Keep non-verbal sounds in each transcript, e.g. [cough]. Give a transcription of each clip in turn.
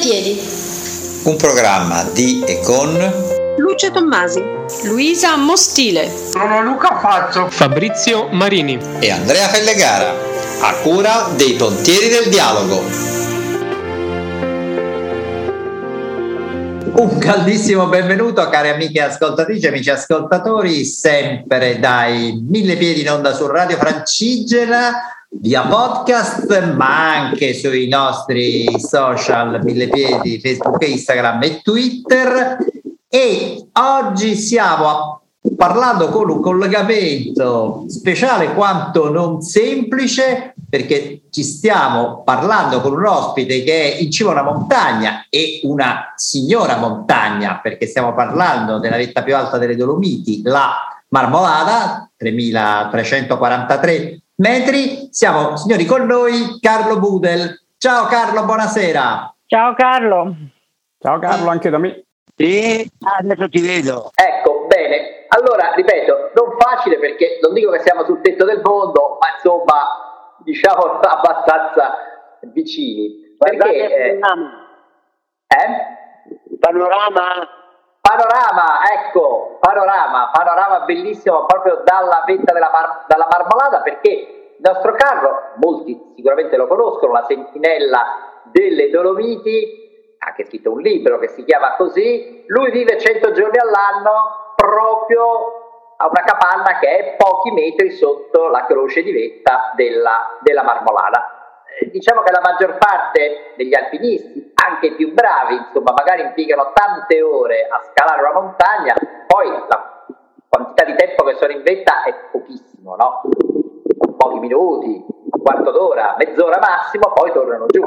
piedi. Un programma di e con Luce Tommasi, Luisa Mostile, Sono Luca Fazzo, Fabrizio Marini e Andrea Fellegara, a cura dei Pontieri del Dialogo. Un caldissimo benvenuto cari amiche ascoltatrici, amici ascoltatori, sempre dai mille piedi in onda su Radio Francigena via podcast, ma anche sui nostri social mille piedi, Facebook, Instagram e Twitter. E oggi stiamo parlando con un collegamento speciale quanto non semplice perché ci stiamo parlando con un ospite che è in cima a una montagna e una signora montagna perché stiamo parlando della vetta più alta delle Dolomiti, la Marmolada, 3343 metri. Siamo, signori, con noi Carlo Budel. Ciao Carlo, buonasera. Ciao Carlo. Ciao Carlo, anche da me. Sì, adesso ti vedo. Ecco, bene. Allora, ripeto, non facile perché non dico che siamo sul tetto del mondo, ma insomma, diciamo [laughs] abbastanza vicini. Guardate Perché, il eh, panorama. eh? Panorama. Panorama, ecco, panorama, panorama bellissimo proprio dalla vetta della mar- dalla marmolata perché il nostro carro, molti sicuramente lo conoscono, la sentinella delle Dolomiti, ha anche scritto un libro che si chiama così, lui vive 100 giorni all'anno proprio a una capanna che è pochi metri sotto la croce di vetta della, della marmolata. Eh, Diciamo che la maggior parte degli alpinisti, anche i più bravi, insomma, magari impiegano tante ore a scalare una montagna, poi la quantità di tempo che sono in vetta è pochissimo, no? Pochi minuti, un quarto d'ora, mezz'ora massimo, poi tornano giù.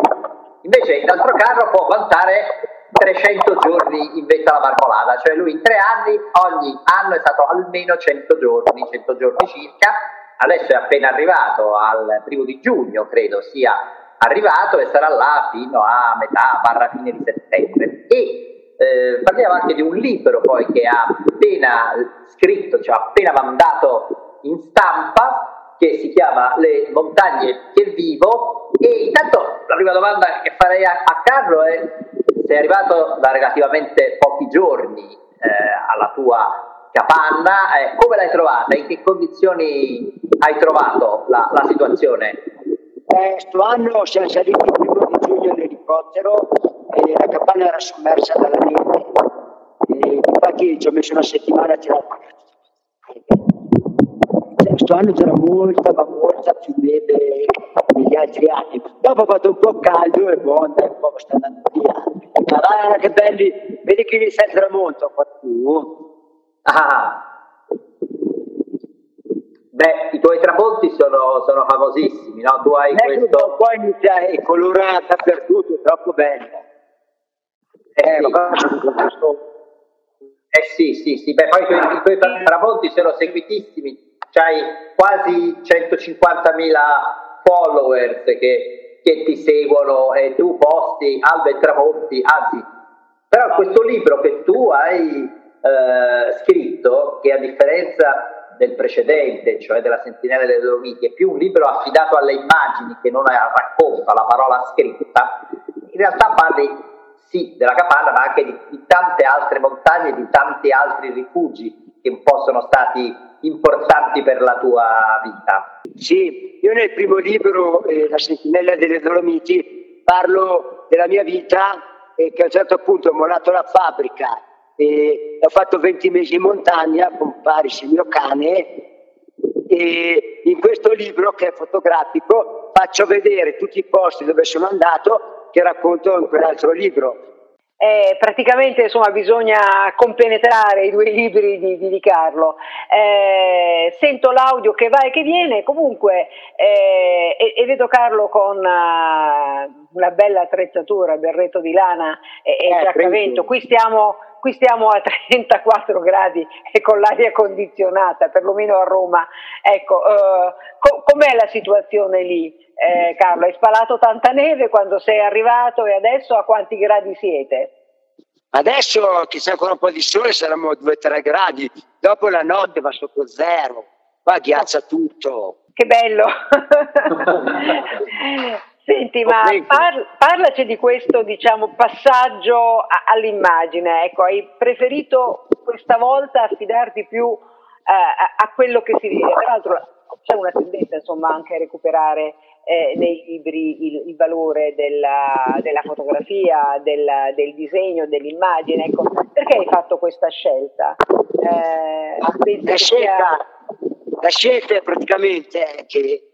Invece il nostro carro può vantare 300 giorni in vetta alla marmolata, cioè lui in tre anni, ogni anno è stato almeno 100 giorni, 100 giorni circa, adesso è appena arrivato al primo di giugno, credo sia arrivato e sarà là fino a metà barra fine di settembre. E eh, parliamo anche di un libro poi che ha appena scritto, cioè appena mandato in stampa, che si chiama Le montagne che vivo. E intanto la prima domanda che farei a, a Carlo è sei arrivato da relativamente pochi giorni eh, alla tua capanna, eh, come l'hai trovata? In che condizioni hai trovato la, la situazione? Eh, sto anno siamo saliti il primo di giugno in elicottero e la capanna era sommersa dalla neve. Infatti ci ho messo una settimana a tirare. Sto anno c'era molta, ma molta più neve degli altri anni. Dopo ha fatto un po' caldo e buono, un po' sta andando via. Ma guarda che belli, vedi che inizia il tramonto qua tu. Ah. Beh, i tuoi tramonti sono, sono famosissimi, no? Tu hai Ecco, questo... poi inizia è colorata per tutto, è troppo bello. Eh, sì. ma questo? Eh sì, sì, sì, beh, poi i tuoi, i tuoi tramonti sono seguitissimi, c'hai quasi 150.000 followers che, che ti seguono e tu posti albe e tramonti, anzi, però questo libro che tu hai eh, scritto, che a differenza del precedente, cioè della Sentinella delle Dolomiti, è più un libro affidato alle immagini che non al racconto, alla parola scritta, in realtà parli sì della capanna, ma anche di, di tante altre montagne, di tanti altri rifugi che un po' sono stati importanti per la tua vita. Sì, io nel primo libro, eh, La sentinella delle Dolomiti, parlo della mia vita e che a un certo punto ho mollato la fabbrica e ho fatto 20 mesi in montagna con Paris, il mio cane, e in questo libro che è fotografico faccio vedere tutti i posti dove sono andato che racconto in quell'altro libro. Eh, praticamente insomma bisogna compenetrare i due libri di, di, di Carlo. Eh, sento l'audio che va e che viene, comunque eh, e, e vedo Carlo con uh, una bella attrezzatura, berretto di lana e, e Eh, giaccamento. prendi. Qui stiamo, qui stiamo a [laughs] 34 gradi e con l'aria condizionata, perlomeno a Roma. Ecco, eh, co- com'è la situazione lì? Eh, Carlo, hai spalato tanta neve quando sei arrivato e adesso a quanti gradi siete? Adesso che c'è ancora un po' di sole saremo a 2-3 gradi, dopo la notte va sotto zero, qua ghiaccia tutto. Che bello! [laughs] Senti, ma par- parlaci di questo diciamo, passaggio a- all'immagine. Ecco, hai preferito questa volta affidarti più uh, a-, a quello che si vede. Tra l'altro c'è una tendenza insomma, anche a recuperare eh, nei libri il, il valore della, della fotografia, del, del, disegno, dell'immagine. Ecco, perché hai fatto questa scelta? Eh, la, scelta la scelta è praticamente che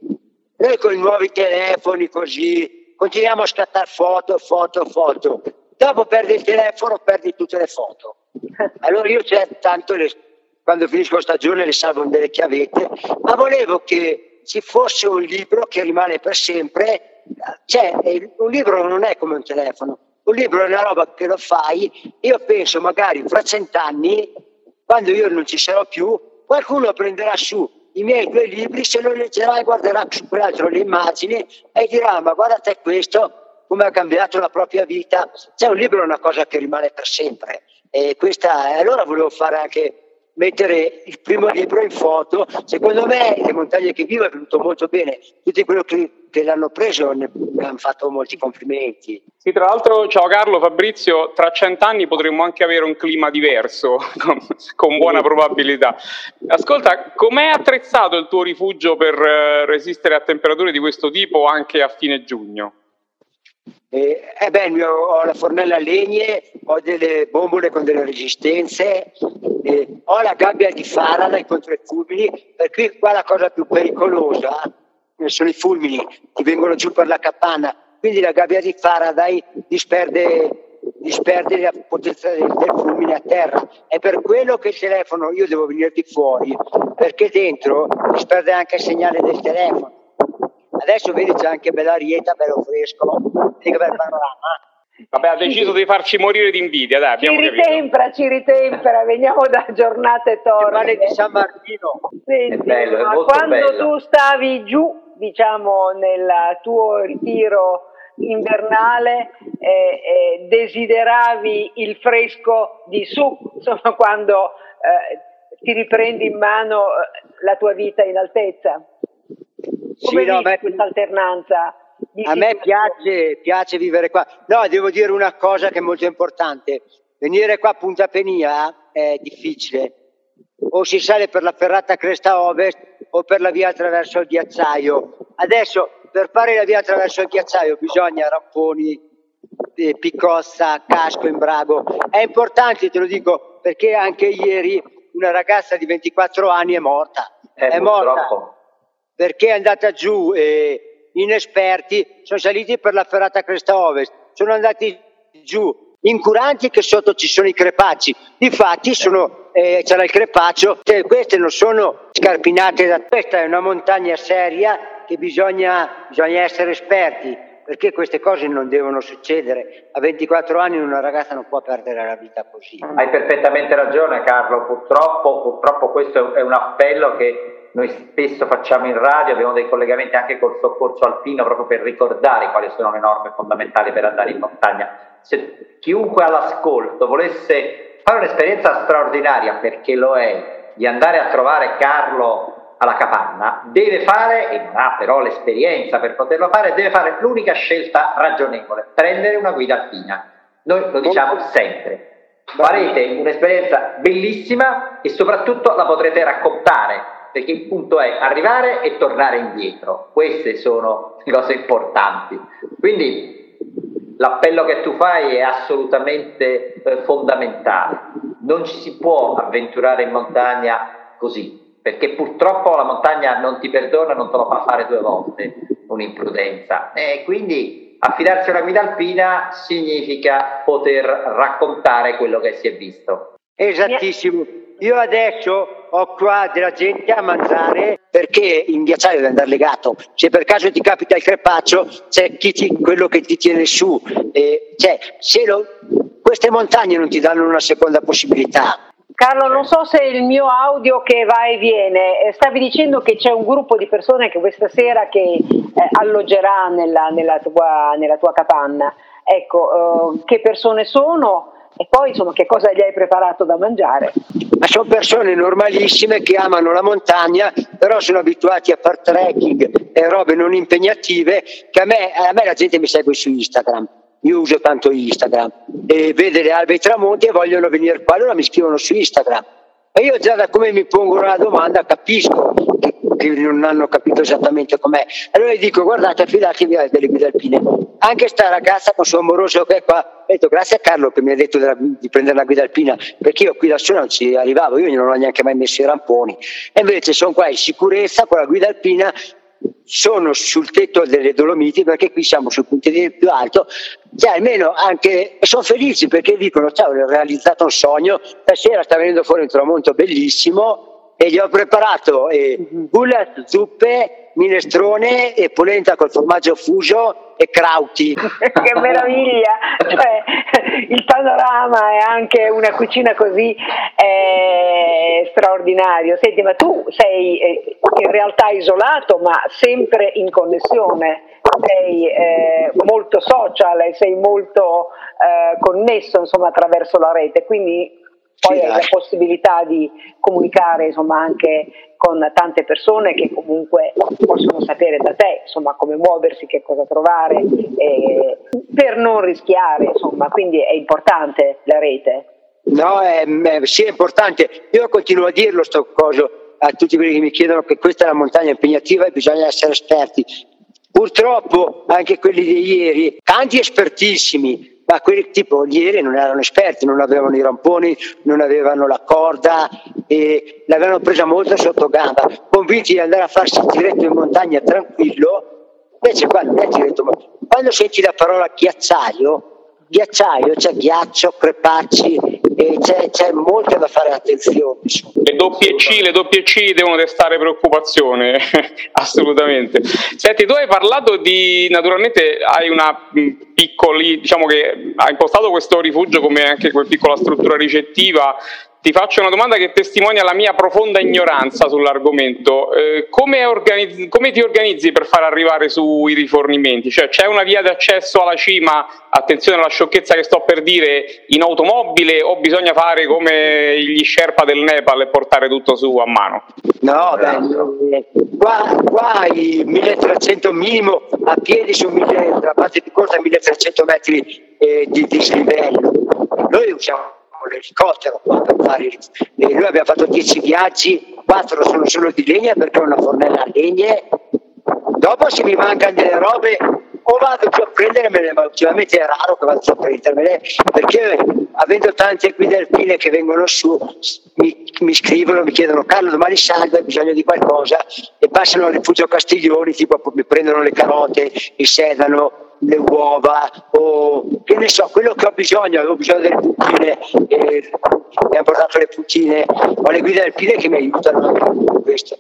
noi con i nuovi telefoni così continuiamo a scattare foto, foto, foto. Dopo perdi il telefono, perdi tutte le foto. [laughs] Allora io c'è tanto le, quando finisco stagione le salvo delle chiavette, ma volevo che ci fosse un libro che rimane per sempre. Cioè, un libro non è come un telefono, un libro è una roba che lo fai, io penso magari fra cent'anni, quando io non ci sarò più, qualcuno prenderà su i miei due libri, se lo leggerà e guarderà su quell'altro le immagini e dirà ma guardate questo come ha cambiato la propria vita. Cioè un libro è una cosa che rimane per sempre. E questa, allora volevo fare anche mettere il primo libro in foto. Secondo me Le montagne che vivo è venuto molto bene. Tutti quelli che, che l'hanno preso ne, hanno fatto molti complimenti. Sì, tra l'altro, ciao Carlo, Fabrizio, tra cent'anni potremmo anche avere un clima diverso, [laughs] con, con buona probabilità. Ascolta, com'è attrezzato il tuo rifugio per eh, resistere a temperature di questo tipo anche a fine giugno? Eh, eh beh, ho la fornella a legne, ho delle bombole con delle resistenze, eh, ho la gabbia di Faraday contro i fulmini, per cui qua la cosa più pericolosa eh, sono i fulmini che vengono giù per la capanna, quindi la gabbia di Faraday disperde, disperde la potenza del, del, fulmine a terra. È per quello che il telefono io devo venire di fuori, perché dentro disperde anche il segnale del telefono Adesso vedi c'è anche bella rieta, bello fresco, che bel panorama. Vabbè, ha deciso di farci morire di invidia, dai, ci ritempera, capito. ci ritempera, veniamo da giornate torride. di San Martino. Senti, è bello, è ma quando bello. tu stavi giù, diciamo, nel tuo ritiro invernale, eh, eh, desideravi il fresco di su, insomma, quando eh, ti riprendi in mano eh, la tua vita in altezza? Come sì, no, me, questa alternanza? A me piace, piace, vivere qua. No, devo dire una cosa che è molto importante. Venire qua a Punta Penia è difficile. O si sale per la ferrata Cresta Ovest o per la via attraverso il ghiacciaio. Adesso, per fare la via attraverso il ghiacciaio bisogna ramponi, eh, piccossa, casco, imbrago. È importante, te lo dico, perché anche ieri una ragazza di 24 anni è morta. Eh, è morta perché è andata giù e inesperti sono saliti per la ferrata Cresta Ovest, sono andati giù incuranti che sotto ci sono i crepacci, infatti sono, eh, c'era il crepaccio, cioè, queste non sono scarpinate da questa è una montagna seria che bisogna, bisogna essere esperti perché queste cose non devono succedere. A 24 anni una ragazza non può perdere la vita così. Hai perfettamente ragione Carlo, purtroppo, purtroppo questo è un appello che noi spesso facciamo in radio, abbiamo dei collegamenti anche col soccorso alpino proprio per ricordare quali sono le norme fondamentali per andare in montagna. Se chiunque all'ascolto volesse fare un'esperienza straordinaria, perché lo è, di andare a trovare Carlo alla capanna, deve fare, e non ha però l'esperienza per poterlo fare, deve fare l'unica scelta ragionevole, prendere una guida alpina. Noi lo diciamo sempre. Farete un'esperienza bellissima e soprattutto la potrete raccontare perché il punto è arrivare e tornare indietro, queste sono le cose importanti. Quindi l'appello che tu fai è assolutamente eh, fondamentale, non ci si può avventurare in montagna così, perché purtroppo la montagna non ti perdona, non te lo fa fare due volte un'imprudenza e quindi affidarsi a una guida alpina significa poter raccontare quello che si è visto. Esattissimo. Io adesso ho qua della gente a mangiare perché in ghiacciaio deve andare legato. Se per caso ti capita il crepaccio, c'è ti, quello che ti tiene su. Eh, cioè, lo, queste montagne non ti danno una seconda possibilità. Carlo, non so se il mio audio che va e viene, eh, stavi dicendo che c'è un gruppo di persone che questa sera che eh, alloggerà nella, nella, tua, nella, tua, capanna. Ecco, eh, che persone sono? E poi insomma che cosa gli hai preparato da mangiare? Ma sono persone normalissime che amano la montagna, però sono abituati a fare trekking e robe non impegnative, che a me, a me la gente mi segue su Instagram io uso tanto Instagram e vede le albe e i tramonti e vogliono venire qua, allora mi scrivono su Instagram. E io già da come mi pongono la domanda capisco che, che non hanno capito esattamente com'è. Allora gli dico guardate affidatevi a delle guide alpine. Anche sta ragazza con suo amoroso che è qua, ho detto grazie a Carlo che mi ha detto della, di prendere la guida alpina, perché io qui da solo non ci arrivavo, io non ho neanche mai messo i ramponi. E invece sono qua in sicurezza con la guida alpina sono sul tetto delle Dolomiti perché qui siamo sul punto più alto, cioè almeno anche sono felici perché dicono ciao ho realizzato un sogno, stasera sta venendo fuori un tramonto bellissimo e gli ho preparato eh, bullet, zuppe, minestrone e polenta col formaggio fuso e crauti. [laughs] che meraviglia! Cioè, il panorama e anche una cucina così è straordinario. Senti, ma tu sei eh, in realtà isolato, ma sempre in connessione. Sei eh, molto social e sei molto eh, connesso insomma, attraverso la rete, quindi poi hai la possibilità di comunicare insomma, anche con tante persone che comunque possono sapere da te insomma, come muoversi, che cosa trovare, eh, per non rischiare, insomma, quindi è importante la rete. No, è, è, sì, è importante. Io continuo a dirlo sto coso a tutti quelli che mi chiedono che questa è una montagna impegnativa e bisogna essere esperti. Purtroppo anche quelli di ieri, tanti espertissimi, ma quelli tipo ieri non erano esperti, non avevano i ramponi, non avevano la corda e l'avevano presa molto sotto gamba, convinti di andare a farsi diretto in montagna tranquillo, invece qua non è diretto, quando senti la parola ghiacciaio, ghiacciaio c'è ghiaccio, crepacci, e c'è, c'è, molto da fare attenzione. Le doppie C, le doppie C devono destare preoccupazione, [laughs] assolutamente. Senti, tu hai parlato di, naturalmente hai una piccoli, diciamo che hai impostato questo rifugio come anche quella piccola struttura ricettiva ti faccio una domanda che testimonia la mia profonda ignoranza sull'argomento. Eh, come, organizzi, come, ti organizzi per far arrivare sui rifornimenti? Cioè, c'è una via d'accesso alla cima, attenzione alla sciocchezza che sto per dire, in automobile o bisogna fare come gli Sherpa del Nepal e portare tutto su a mano? No, beh, qua, qua i 1300 minimo a piedi su 1000, la parte più corta 1300 metri eh, di dislivello. Noi usiamo l'elicottero qua per fare e noi abbiamo fatto 10 viaggi, 4 sono solo di legna perché ho una fornella a legne. Dopo se mi mancano delle robe o vado giù a prendermele, ma ultimamente è raro che vado a prendermele perché avendo tante guide alpine che vengono su mi, mi scrivono, mi chiedono Carlo domani salve, hai bisogno di qualcosa e passano al rifugio Castiglioni, tipo mi prendono le carote, il sedano, le uova o che ne so, quello che ho bisogno, avevo bisogno delle puttine e mi hanno portato le puttine, ho le guide alpine che mi aiutano con questo.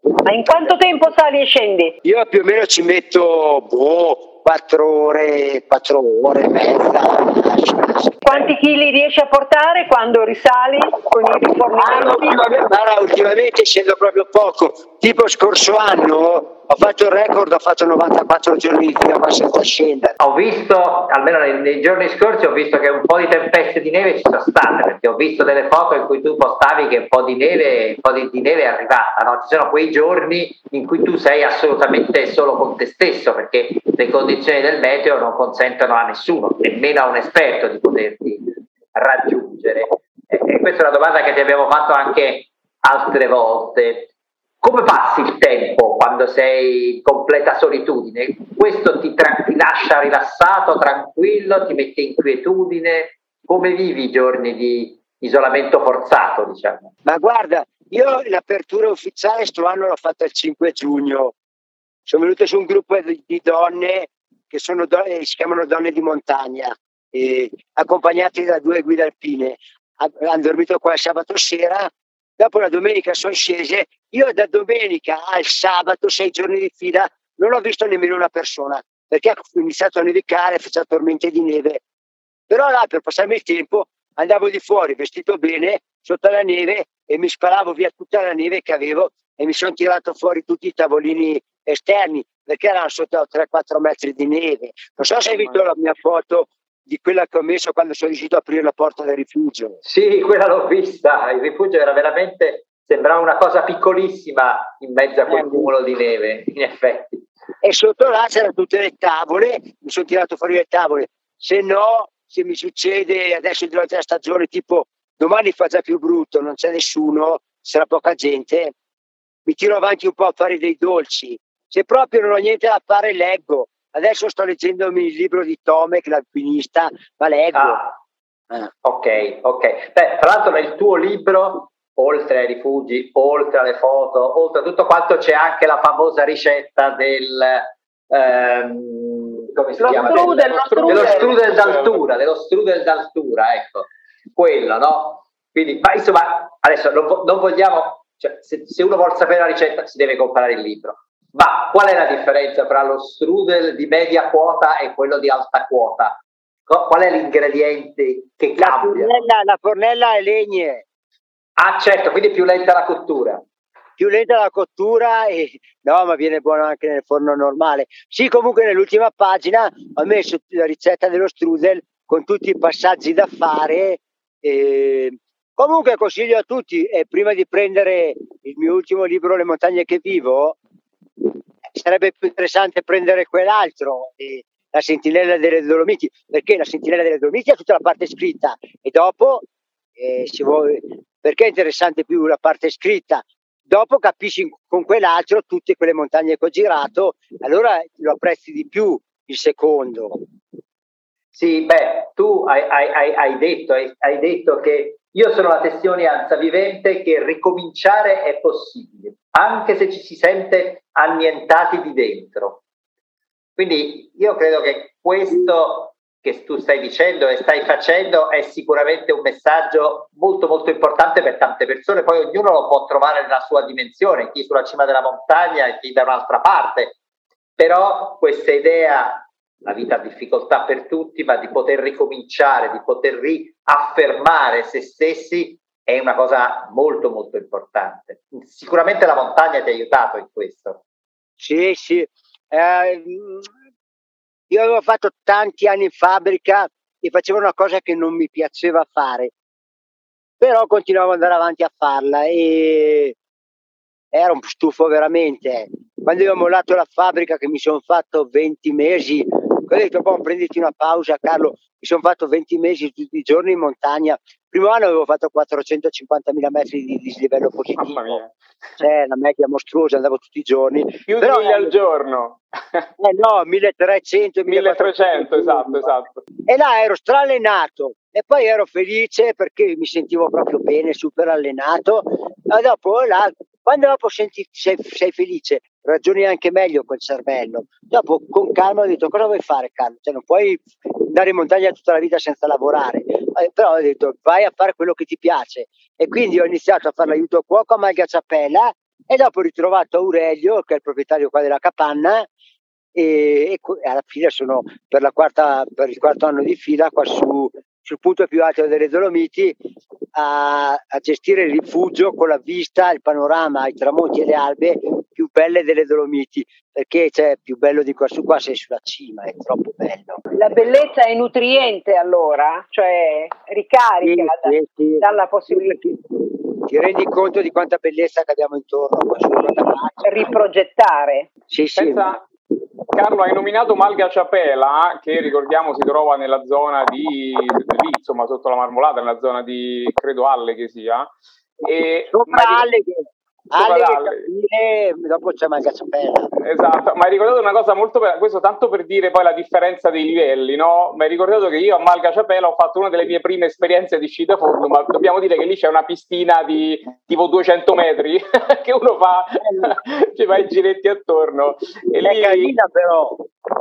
Ma in quanto tempo sali e scendi? Io più o meno ci metto boh, 4 ore, 4 ore e mezza. Quanti chili riesci a portare quando risali con i rifornimenti? Allora, ultimamente scendo proprio poco, tipo scorso anno ho fatto il record, ho fatto 94 giorni di fila senza scendere. Ho visto, almeno nei, nei, giorni scorsi, ho visto che un po' di tempeste di neve ci sono state, perché ho visto delle foto in cui tu postavi che un po' di neve, po di, di neve è arrivata. No? Ci sono quei giorni in cui tu sei assolutamente solo con te stesso, perché le condizioni del meteo non consentono a nessuno, nemmeno a un esperto, di poterti raggiungere. E questa è una domanda che ti abbiamo fatto anche altre volte. Come passi il tempo quando sei in completa solitudine? Questo ti, tra- ti lascia rilassato, tranquillo, ti mette inquietudine? Come vivi i giorni di isolamento forzato, diciamo? Ma guarda, io l'apertura ufficiale sto anno l'ho fatta il 5 giugno. Sono venute su un gruppo di, donne che donne, si chiamano donne di montagna, eh, accompagnate da due guide alpine. Hanno dormito qua il sabato sera dopo la domenica sono scese, io da domenica al sabato, sei giorni di fila, non ho visto nemmeno una persona, perché ha iniziato a nevicare, faceva tormente di neve. Però là per passarmi il tempo andavo di fuori vestito bene sotto la neve e mi sparavo via tutta la neve che avevo e mi sono tirato fuori tutti i tavolini esterni perché erano sotto a 3-4 metri di neve. Non so se hai visto la mia foto di quella che ho messo quando sono riuscito a aprire la porta del rifugio. Sì, quella l'ho vista. Il rifugio era veramente, sembrava una cosa piccolissima in mezzo a quel eh, cumulo di neve, in effetti. E sotto là c'erano tutte le tavole, mi sono tirato fuori le tavole. Se no, se mi succede adesso durante la stagione, tipo domani fa già più brutto, non c'è nessuno, sarà poca gente, mi tiro avanti un po' a fare dei dolci. Se proprio non ho niente da fare, leggo. Adesso sto leggendomi il libro di Tomek, l'alpinista, ma leggo. Ah, ah. Ok, ok. Beh, tra l'altro nel tuo libro, oltre ai rifugi, oltre alle foto, oltre a tutto quanto, c'è anche la famosa ricetta del... Ehm, come si lo chiama? Strudel, dello, strudel, dello strudel d'altura, dello strudel d'altura, ecco, quello, no? Quindi, ma insomma, adesso non, non vogliamo, cioè, se, se uno vuole sapere la ricetta si deve comprare il libro ma qual è la differenza tra lo strudel di media quota e quello di alta quota? Qual è l'ingrediente che cambia? La fornella, la fornella è legne. Ah certo, quindi più lenta la cottura. Più lenta la cottura e no, ma viene buono anche nel forno normale. Sì, comunque nell'ultima pagina ho messo la ricetta dello strudel con tutti i passaggi da fare. E... Comunque consiglio a tutti, eh, prima di prendere il mio ultimo libro, Le montagne che vivo, sarebbe più interessante prendere quell'altro, eh, la sentinella delle Dolomiti, perché la sentinella delle Dolomiti ha tutta la parte scritta e dopo, eh, vuole, perché è interessante più la parte scritta? Dopo capisci con quell'altro tutte quelle montagne che ho girato, allora lo apprezzi di più il secondo. Sì, beh, tu hai, hai, hai, detto, hai detto che io sono la testimonianza vivente che ricominciare è possibile, anche se ci si sente annientati di dentro. Quindi io credo che questo che tu stai dicendo e stai facendo è sicuramente un messaggio molto molto importante per tante persone, poi ognuno lo può trovare nella sua dimensione, chi sulla cima della montagna e chi da un'altra parte, però questa idea la vita ha difficoltà per tutti, ma di poter ricominciare, di poter riaffermare se stessi è una cosa molto molto importante. Sicuramente la montagna ti ha aiutato in questo. Sì, sì. Eh, io avevo fatto tanti anni in fabbrica e facevo una cosa che non mi piaceva fare, però continuavo ad andare avanti a farla e era un stufo veramente. Quando io ho mollato la fabbrica, che mi sono fatto 20 mesi ho detto, boh, prenditi una pausa, Carlo. Mi sono fatto 20 mesi tutti i giorni in montagna. Primo anno avevo fatto 450.000 metri di dislivello positivo. Cioè, la media mostruosa, andavo tutti i giorni. Più Però, di mille al giorno. Eh no, 1300, 1300, esatto, esatto. E là ero strallenato e poi ero felice perché mi sentivo proprio bene, super allenato. E dopo là, quando dopo senti, sei, sei felice, ragioni anche meglio col cervello. Dopo con calma ho detto cosa vuoi fare Carlo? Cioè, non puoi andare in montagna tutta la vita senza lavorare, eh, però ho detto vai a fare quello che ti piace e quindi ho iniziato a fare l'aiuto cuoco a Malgaciapella e dopo ho ritrovato Aurelio che è il proprietario qua della capanna e, e, alla fine sono per, quarta, per il quarto anno di fila qua su sul punto più alto delle Dolomiti a, a, gestire il rifugio con la vista, il panorama, i tramonti e le albe più belle delle Dolomiti, perché c'è più bello di qua su qua sei sulla cima, è troppo bello. La bellezza è nutriente allora, cioè ricarica sì, da, sì, dalla possibilità. Ti rendi conto di quanta bellezza che abbiamo intorno Riprogettare. Sì, sì. Pensa, Carlo, hai nominato Malga Ciapela, che ricordiamo si trova nella zona di, lì, insomma, sotto la marmolata, nella zona di, credo, Alle che sia. E, Sopra Alle, Ale capire, dopo c'è manca Ciapella. Esatto, ma hai ricordato una cosa molto bella, questo tanto per dire poi la differenza dei livelli, no? Mi hai ricordato che io a Malga Ciapella ho fatto una delle mie prime esperienze di sci da fondo, ma dobbiamo dire che lì c'è una piscina di tipo 200 metri [laughs] che uno fa, ci fa i giretti attorno. E lì... È carina però.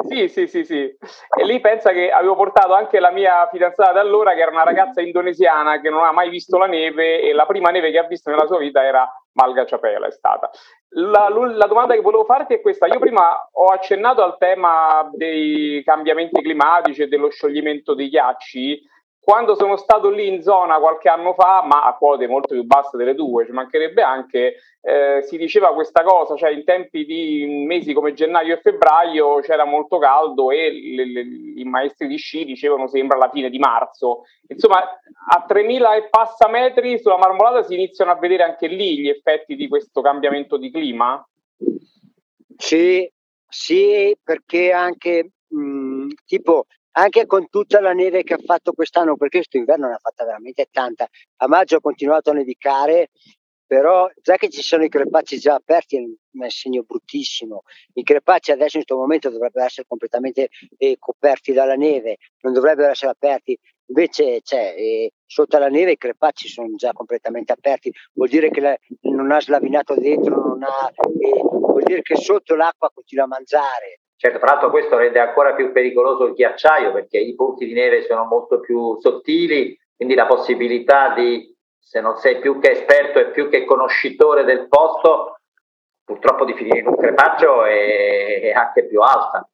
Sì, sì, sì, sì. E lì pensa che avevo portato anche la mia fidanzata da allora, che era una ragazza indonesiana che non ha mai visto la neve e la prima neve che ha visto nella sua vita era Malga Ciapela è stata. La, la, domanda che volevo farti è questa. Io prima ho accennato al tema dei cambiamenti climatici e dello scioglimento dei ghiacci. Quando sono stato lì in zona qualche anno fa, ma a quote molto più basse delle due, ci mancherebbe anche, eh, si diceva questa cosa, cioè in tempi di mesi come gennaio e febbraio c'era molto caldo e le, le, i maestri di sci dicevano sembra la fine di marzo. Insomma, a 3000 e passa metri sulla marmolata si iniziano a vedere anche lì gli effetti di questo cambiamento di clima? Sì, sì, perché anche mh, tipo anche con tutta la neve che ha fatto quest'anno, perché questo inverno ne ha fatta veramente tanta. A maggio ha continuato a nevicare, però già che ci sono i crepacci già aperti è un segno bruttissimo. I crepacci adesso in questo momento dovrebbero essere completamente eh, coperti dalla neve, non dovrebbero essere aperti. Invece cioè, eh, sotto la neve i crepacci sono già completamente aperti, vuol dire che la, non ha slavinato dentro, non ha, eh, vuol dire che sotto l'acqua continua a mangiare. Certo, tra l'altro questo rende ancora più pericoloso il ghiacciaio perché i punti di neve sono molto più sottili, quindi la possibilità di, se non sei più che esperto e più che conoscitore del posto, purtroppo di finire in un crepaccio è, è anche più alta.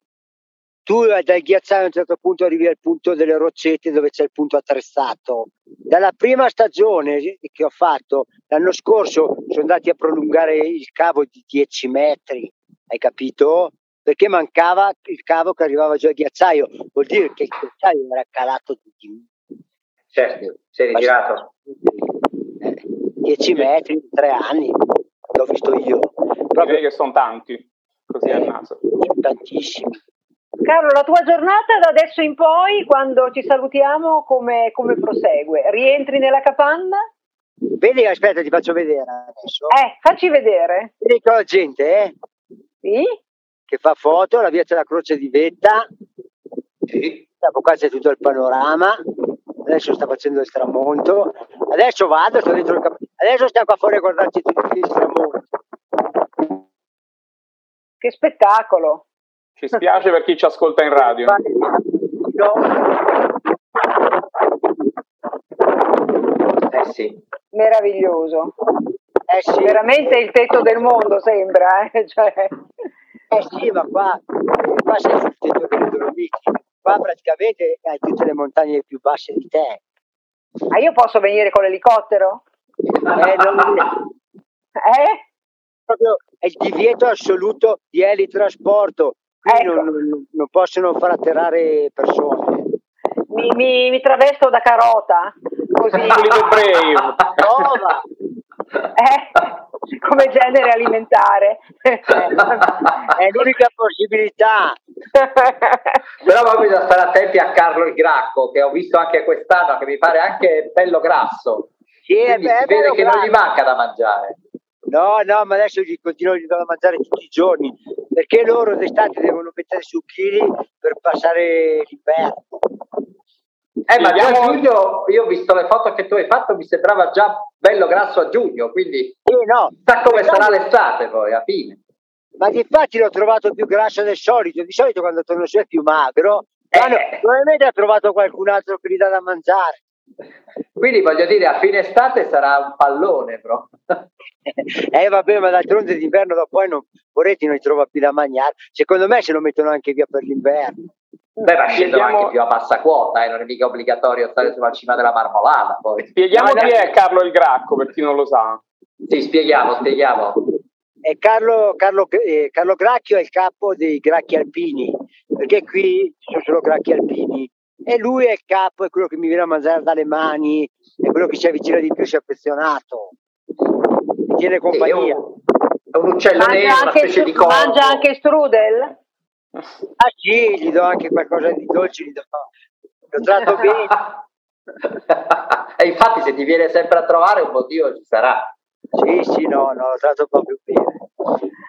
Tu dal ghiacciaio a un certo punto arrivi al punto delle roccette dove c'è il punto attrezzato. Dalla prima stagione che ho fatto l'anno scorso sono andati a prolungare il cavo di 10 metri, hai capito? Perché mancava il cavo che arrivava giù al ghiacciaio, vuol dire che il ghiacciaio era calato di Certo, si è ritirato. 10 eh, metri, 3 anni, l'ho visto io. Proprio Direi che sono tanti, così eh, al naso. Tantissimi. Carlo, la tua giornata da adesso in poi, quando ci salutiamo, come, come prosegue? Rientri nella capanna? Vedi, aspetta, ti faccio vedere adesso. Eh, facci vedere. Vedi che ho gente, eh? Sì? Che fa foto, la via c'è la croce di vetta, sì. dopo qua c'è tutto il panorama, adesso sta facendo il tramonto, adesso vado, sto dentro il cap- adesso stiamo qua fuori a guardarci tutti il tramonto. Che spettacolo! Ci spiace per chi ci ascolta in radio. Eh sì. Meraviglioso. Eh sì. Veramente il tetto del mondo sembra, eh? [laughs] cioè... Eh sì, ma qua, qua sei sul tetto delle Dolomiti, qua praticamente hai tutte le montagne più basse di te. Ma io posso venire con l'elicottero? Eh, non... eh? Proprio è il divieto assoluto di elitrasporto, qui ecco. non, non, non, possono far atterrare persone. Mi, mi, mi travesto da carota, così... [laughs] Brave. Prova! Eh, come genere alimentare. È [laughs] l'unica possibilità. Però poi bisogna stare attenti a Carlo il Gracco, che ho visto anche quest'anno, che mi pare anche bello grasso. Sì, bello, si vede che grasso. non gli manca da mangiare. No, no, ma adesso gli continuo a mangiare tutti i giorni, perché loro d'estate devono mettere su chili per passare l'inverno. Eh, ma già a giugno, io ho visto le foto che tu hai fatto, mi sembrava già bello grasso a giugno, quindi sì, no. sa come sarà l'estate poi, a fine. Ma infatti l'ho trovato più grasso del solito, di solito quando torno su è più magro, eh. probabilmente ha trovato qualcun altro che gli dà da mangiare. [laughs] Quindi voglio dire, a fine estate sarà un pallone, però. [laughs] eh vabbè, ma d'altronde d'inverno dopo poi non, Poretti non trova più da mangiare. Secondo me se lo mettono anche via per l'inverno. Beh, ma scendono Spieghiamo... anche più a bassa quota, eh? non è mica obbligatorio stare sulla cima della marmolata. Poi. Spieghiamo no, chi è Carlo il Gracco, per chi non lo sa. Sì, spieghiamo, spieghiamo. È Carlo, Carlo, eh, Carlo Gracchio è il capo dei Gracchi Alpini, perché qui ci sono solo Gracchi Alpini. E lui è il capo, è quello che mi viene a mangiare dalle mani, è quello che si avvicina di più, si è affezionato, mi tiene compagnia. Sì, è un uccello mangia nero, una specie di corpo. Mangia anche strudel? Ah sì, gli do anche qualcosa di dolce, gli do. lo tratto bene. [laughs] e infatti se ti viene sempre a trovare un motivo ci sarà. Sì, sì, no, no, lo tratto proprio bene.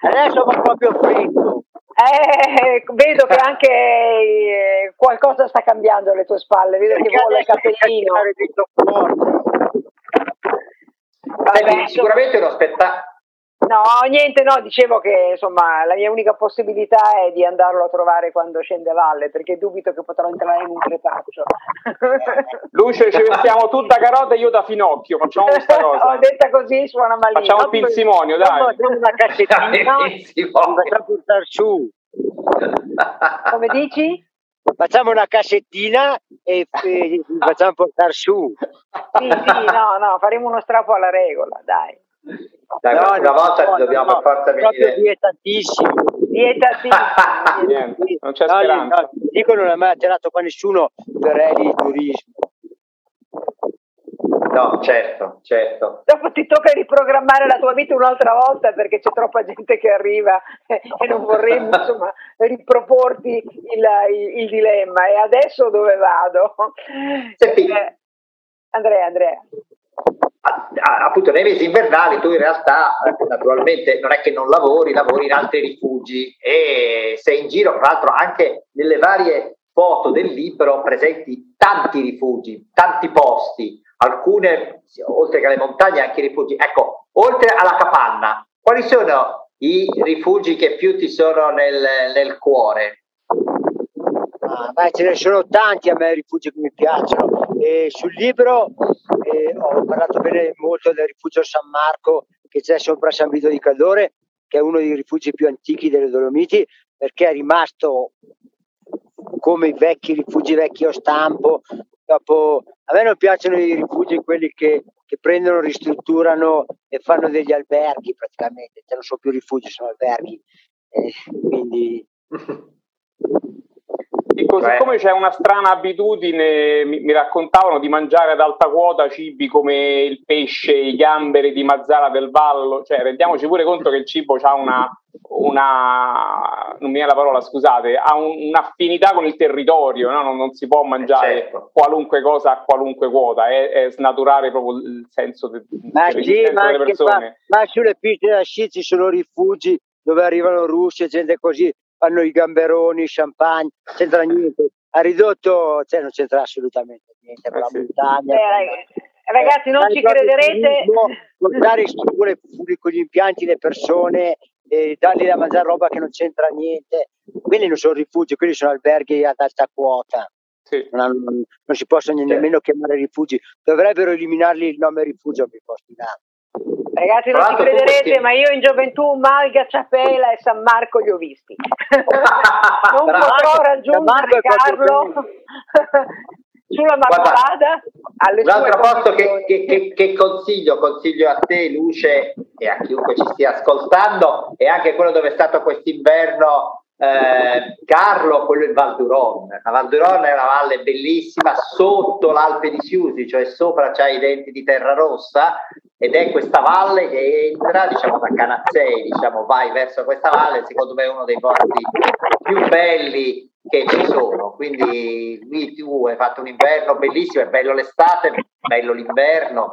Adesso va proprio freddo. Eh, vedo che anche eh, qualcosa sta cambiando alle tue spalle, vedo Perché che vola il cappellino. Sicuramente uno spettacolo No, niente, no, dicevo che insomma la mia unica possibilità è di andarlo a trovare quando scende a valle, perché dubito che potrò entrare in un crepaccio. [laughs] Luce, ci vestiamo tutta carota e io da finocchio, facciamo questa [laughs] cosa. Ho detta così, suona malino. Facciamo il pinsimonio, dai. Facciamo una cassettina, facciamo portare su. Come dici? Facciamo una cassettina e, e [laughs] facciamo portare su. Sì, sì, no, no, faremo uno strappo alla regola, dai. Dai, no, una volta no, dobbiamo no, per forza venire. Sì. Niente, non c'è No, speranza. no, dico non ha mai attirato qua nessuno per Eli turismo. No, certo, certo. Dopo ti tocca riprogrammare la tua vita un'altra volta perché c'è troppa gente che arriva [laughs] e non vorremmo [laughs] insomma riproporti il, il- il dilemma. E adesso dove vado? Senti. Eh, Andrea, Andrea. Appunto nei mesi invernali tu in realtà eh, naturalmente non è che non lavori, lavori in altri rifugi e sei in giro, tra l'altro anche nelle varie foto del libro presenti tanti rifugi, tanti posti, alcune oltre che alle montagne anche i rifugi. Ecco, oltre alla capanna, quali sono i rifugi che più ti sono nel, nel cuore? Beh, ce ne sono tanti a me rifugi che mi piacciono. E sul libro eh, ho parlato bene molto del rifugio San Marco che c'è sopra San Vito di Cadore, che è uno dei rifugi più antichi delle Dolomiti, perché è rimasto come i vecchi rifugi vecchio stampo. Dopo, a me non piacciono i rifugi quelli che, che prendono, ristrutturano e fanno degli alberghi praticamente, cioè non sono più rifugi, sono alberghi. Eh, quindi [laughs] Ecco, Cioè- siccome c'è una strana abitudine, mi, mi raccontavano di mangiare ad alta quota cibi come il pesce, i gamberi di Mazzara del Vallo, cioè rendiamoci pure conto che il cibo ha una, una non mi viene la parola, scusate, ha un- un'affinità con il territorio, no? non, non si può mangiare certo. qualunque cosa a qualunque quota, è, è snaturare proprio il senso de- Ma sì, dell'esistenza ma, delle persone. ma sulle piste da sci ci sono rifugi dove arrivano russi e gente così, fanno i gamberoni, il champagne, non c'entra niente. Ha ridotto, cioè non c'entra assolutamente niente con Eh la montagna. Eh, rag- ragazzi, non Ma ci crederete. Portare in strutture pubbliche con gli impianti le persone e dargli da mangiare roba che non c'entra niente. Quelli non sono rifugi, quelli sono alberghi ad alta quota. Sì. Non, hanno- non- non si possono nemmeno chiamare rifugi. Dovrebbero eliminarli il nome rifugio posti là. Ragazzi, non ci l'altro crederete, ma io in gioventù Malga, Ciapela e San Marco li ho visti. [laughs] non Bravo. potrò raggiungere Carlo [laughs] sulla marmolada alle Un altro sue posto che, che- che- consiglio, consiglio a te, Luce, e a chiunque ci stia ascoltando, è anche quello dove è stato quest'inverno eh, Carlo, quello in Val d'Uron. La Val d'Uron è una valle bellissima sotto l'Alpe di Siusi, cioè sopra c'ha i denti di terra rossa ed è questa valle che entra, diciamo, da Canazzei, diciamo, vai verso questa valle, secondo me è uno dei posti più belli che ci sono. Quindi lì tu hai fatto un inverno bellissimo, è bello l'estate, è bello l'inverno,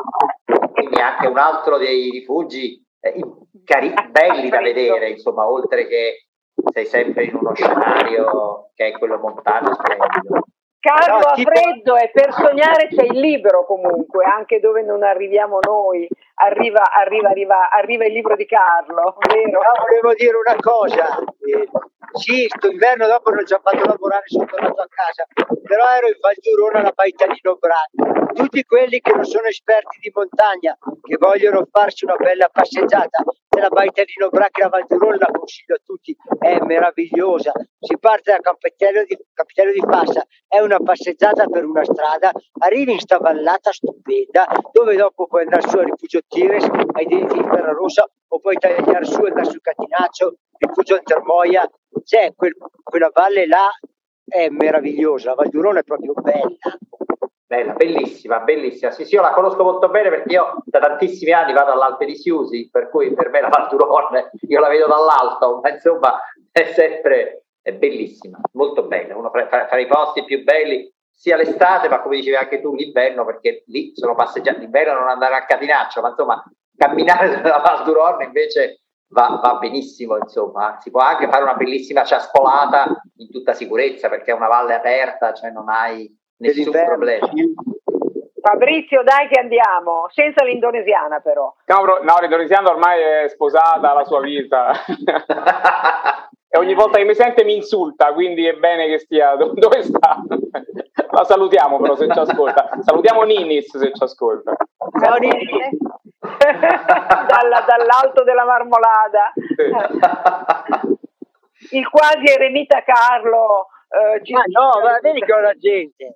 quindi anche un altro dei rifugi eh, cari- belli da vedere, insomma, oltre che sei sempre in uno scenario che è quello montano splendido. Carlo No, tipo- freddo e per sognare c'è il libro comunque, anche dove non arriviamo noi. Arriva, arriva, arriva, arriva il libro di Carlo, vero? Però volevo dire una cosa, eh, sì, sto inverno dopo non ci ho fatto lavorare, sono tornato a casa, però ero in Val d'Urona alla Baita di Nobrani. Tutti quelli che non sono esperti di montagna, che vogliono farsi una bella passeggiata, di Nobrani, che la Val d'Urona la consiglio a tutti, è meravigliosa. Si parte da Campitello di, Campitello di Fassa, è una passeggiata per una strada, arrivi in sta vallata stupenda, dove dopo puoi andare su a Rifugio Tires, ai denti di Terra Rossa, o puoi tagliare su e andare sul Catinaccio, Rifugio Intermoia, c'è quel- quella valle là, è meravigliosa, la Val d'Urona è proprio bella. Bella, bellissima, bellissima. Sì, sì, io la conosco molto bene perché io da tantissimi anni vado all'Alpe di Siusi, per cui per me la Val io la vedo dall'alto, ma insomma è sempre è bellissima, molto bella, uno fra, fra- i posti più belli sia l'estate, ma come dicevi anche tu l'inverno, perché lì sono passeggiati, l'inverno non andare a Catinaccio, ma insomma camminare [laughs] sulla Val d'Urone invece va, va benissimo, insomma, si può anche fare una bellissima ciaspolata in tutta sicurezza perché è una valle aperta, cioè non hai nessun problema. sì. Fabrizio, dai che andiamo, senza l'indonesiana però. No, no, l'indonesiano ormai è sposata, ha la sua vita. [laughs] e ogni volta che mi sente mi insulta, quindi è bene che stia do- dove sta. [laughs] La salutiamo però se ci ascolta. Salutiamo Ninis se ci ascolta. Ciao, Nini. [laughs] Dalla- dall'alto della marmolada. Il quasi eremita Carlo. eh, ci- Ah no, ma vedi che ho la gente.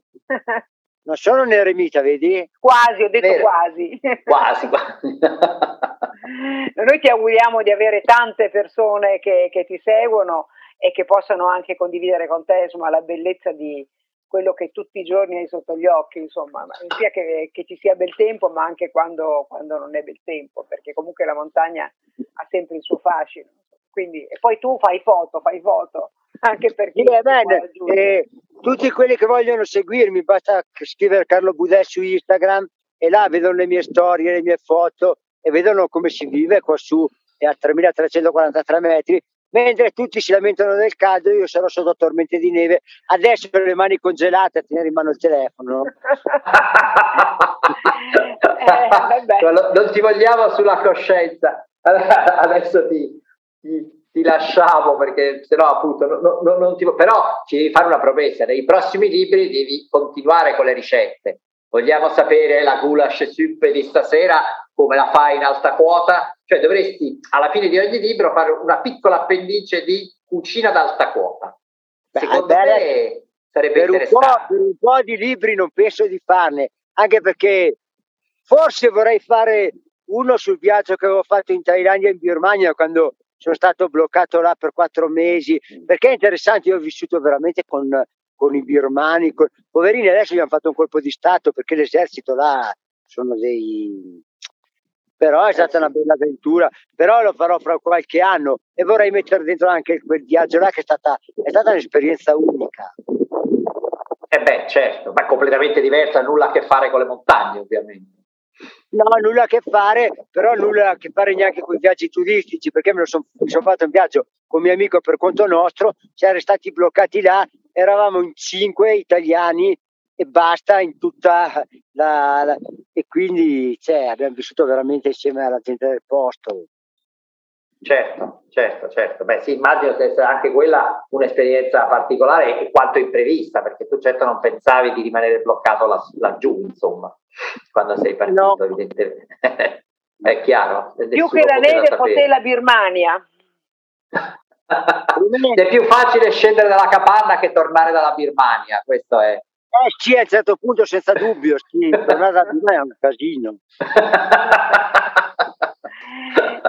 Non sono un eremita, vedi? quasi, ho detto Vero. quasi. quasi, quasi. [laughs] Noi ti auguriamo di avere tante persone che, che, ti seguono e che possano anche condividere con te insomma, la bellezza di quello che tutti i giorni hai sotto gli occhi, insomma, sia che, che ci sia bel tempo, ma anche quando, quando, non è bel tempo, perché comunque la montagna ha sempre il suo fascino. Quindi, e poi tu fai foto, fai foto, [laughs] anche perché... Sì, eh, tutti quelli che vogliono seguirmi, basta scrivere Carlo Budè su Instagram e là vedono le mie storie, le mie foto e vedono come si vive qua su a 3343 metri. Mentre tutti si lamentano del caldo io sarò sotto tormente di neve. Adesso ho le mani congelate a tenere in mano il telefono. [laughs] Eh, [laughs] non ti vogliamo sulla coscienza. Adesso ti, ti, lasciamo perché sennò appunto no, no, non ti, però ci devi fare una promessa nei prossimi libri devi continuare con le ricette vogliamo sapere la goulash soup di stasera come la fai in alta quota, cioè dovresti alla fine di ogni libro fare una piccola appendice di cucina ad alta quota. Beh, Secondo beh, me sarebbe per interessante. Un per un po' di libri non penso di farne, anche perché forse vorrei fare uno sul viaggio che avevo fatto in Thailandia e in Birmania quando sono stato bloccato là per quattro mesi, perché è interessante, io ho vissuto veramente con, con i birmani, con... poverini adesso gli hanno fatto un colpo di Stato perché l'esercito là sono dei, però è stata una bella avventura, però lo farò fra qualche anno e vorrei mettere dentro anche quel viaggio là che è stata, è stata un'esperienza unica. Eh beh, certo, ma completamente diversa, nulla a che fare con le montagne ovviamente. No, nulla a che fare, però nulla a che fare neanche con i viaggi turistici, perché son, mi sono fatto un viaggio con mio amico per conto nostro, siamo stati bloccati là, eravamo in cinque italiani e basta in tutta la, la e quindi cioè, abbiamo vissuto veramente insieme alla gente del posto. Certo, certo, certo. Beh, sì, immagino sia essere anche quella un'esperienza particolare e quanto imprevista, perché tu certo non pensavi di rimanere bloccato laggiù, insomma, quando sei partito, no. evidentemente. [laughs] È chiaro. Più che la neve potè la Birmania. [laughs] è più facile scendere dalla capanna che tornare dalla Birmania, questo è. Eh sì, a un certo punto senza dubbio, sì, tornare a Birmania è un casino. [laughs]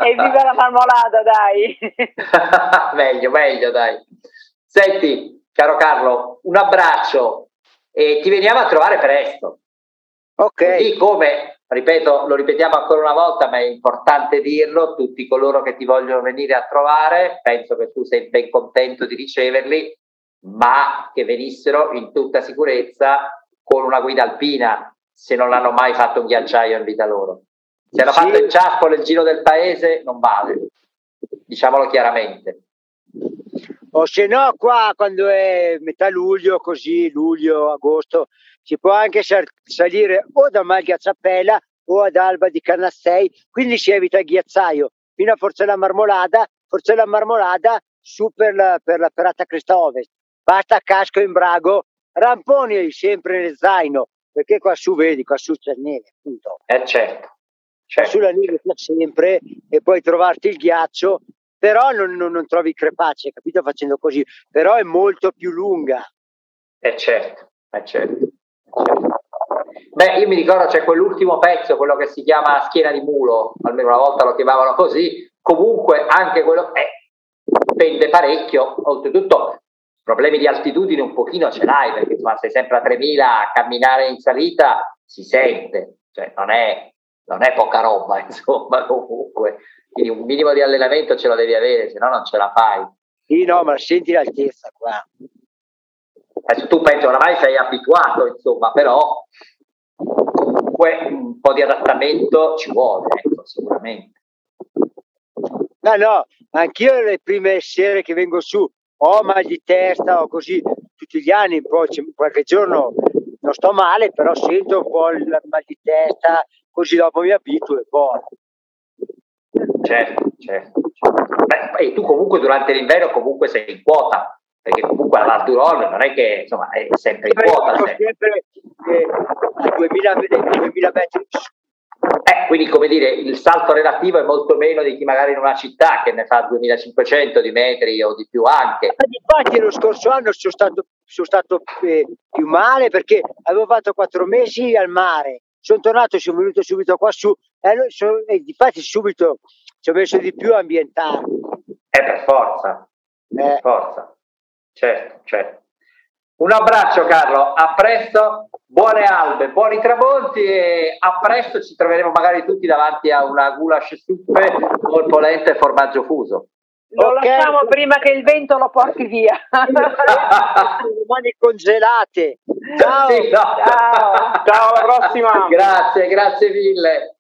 e viva la marmolata, dai! [laughs] meglio, meglio, dai. Senti, caro Carlo, un abbraccio e ti veniamo a trovare presto. Ok. Così come, ripeto, lo ripetiamo ancora una volta, ma è importante dirlo, tutti coloro che ti vogliono venire a trovare, penso che tu sei ben contento di riceverli, ma che venissero in tutta sicurezza con una guida alpina, se non hanno mai fatto un ghiacciaio in vita loro. Se hanno fatto il ciaspolo il giro del paese, non vale, diciamolo chiaramente. O se no, qua quando è metà luglio, così luglio, agosto, si può anche salire o da Malghiazzapella o ad Alba di Canassei, quindi si evita il ghiacciaio fino a Forcella Marmolada, Forcella Marmolada su per la, per la Ferrata Cresta Ovest basta casco in brago, ramponi sempre nel zaino, perché qua su vedi, qua su c'è neve, appunto. Eh certo. Certo. Sulla neve c'è sempre e puoi trovarti il ghiaccio, però non, non, non trovi crepace, capito? Facendo così, però è molto più lunga. Eh certo, eh certo. certo. Beh, io mi ricordo c'è quell'ultimo pezzo, quello che si chiama schiena di mulo, almeno una volta lo chiamavano così, comunque anche quello eh, pende parecchio, oltretutto problemi di altitudine un pochino ce l'hai, perché insomma sei sempre a 3000 a camminare in salita, si sente, cioè non è, non è poca roba, [laughs] insomma, comunque. Quindi un minimo di allenamento ce lo devi avere, se no non ce la fai. Sì, no, ma senti l'altezza qua. Adesso tu pensi oramai sei abituato, insomma, però comunque un po' di adattamento ci vuole, ecco, sicuramente. No, no, anch'io le prime sere che vengo su ho mal di testa o così tutti gli anni, poi qualche giorno non sto male, però sento un po' il mal di testa, così dopo mi abituo e poi. Certo, certo. Beh, e tu comunque durante l'inverno comunque sei in quota, perché comunque la Val non è che insomma è sempre in quota. Sempre eh, a 2000, 2000 metri eh, quindi come dire, il salto relativo è molto meno di chi magari in una città che ne fa 2500 di metri o di più anche. Infatti lo scorso anno sono stato, sono stato eh, più male perché avevo fatto quattro mesi al mare, sono tornato, sono venuto subito qua su e, allora, sono, e difatti subito ci ho messo di più a ambientarmi. Eh, per forza, Eh, per forza, certo, certo. Un abbraccio Carlo, a presto, buone albe, buoni tramonti e a presto ci troveremo magari tutti davanti a una goulash suppe con polenta e formaggio fuso. Lo Ok. lasciamo prima che il vento lo porti via. [laughs] le mani congelate. Ciao. Sì, no. Ciao. Ciao, alla prossima. grazie, grazie mille.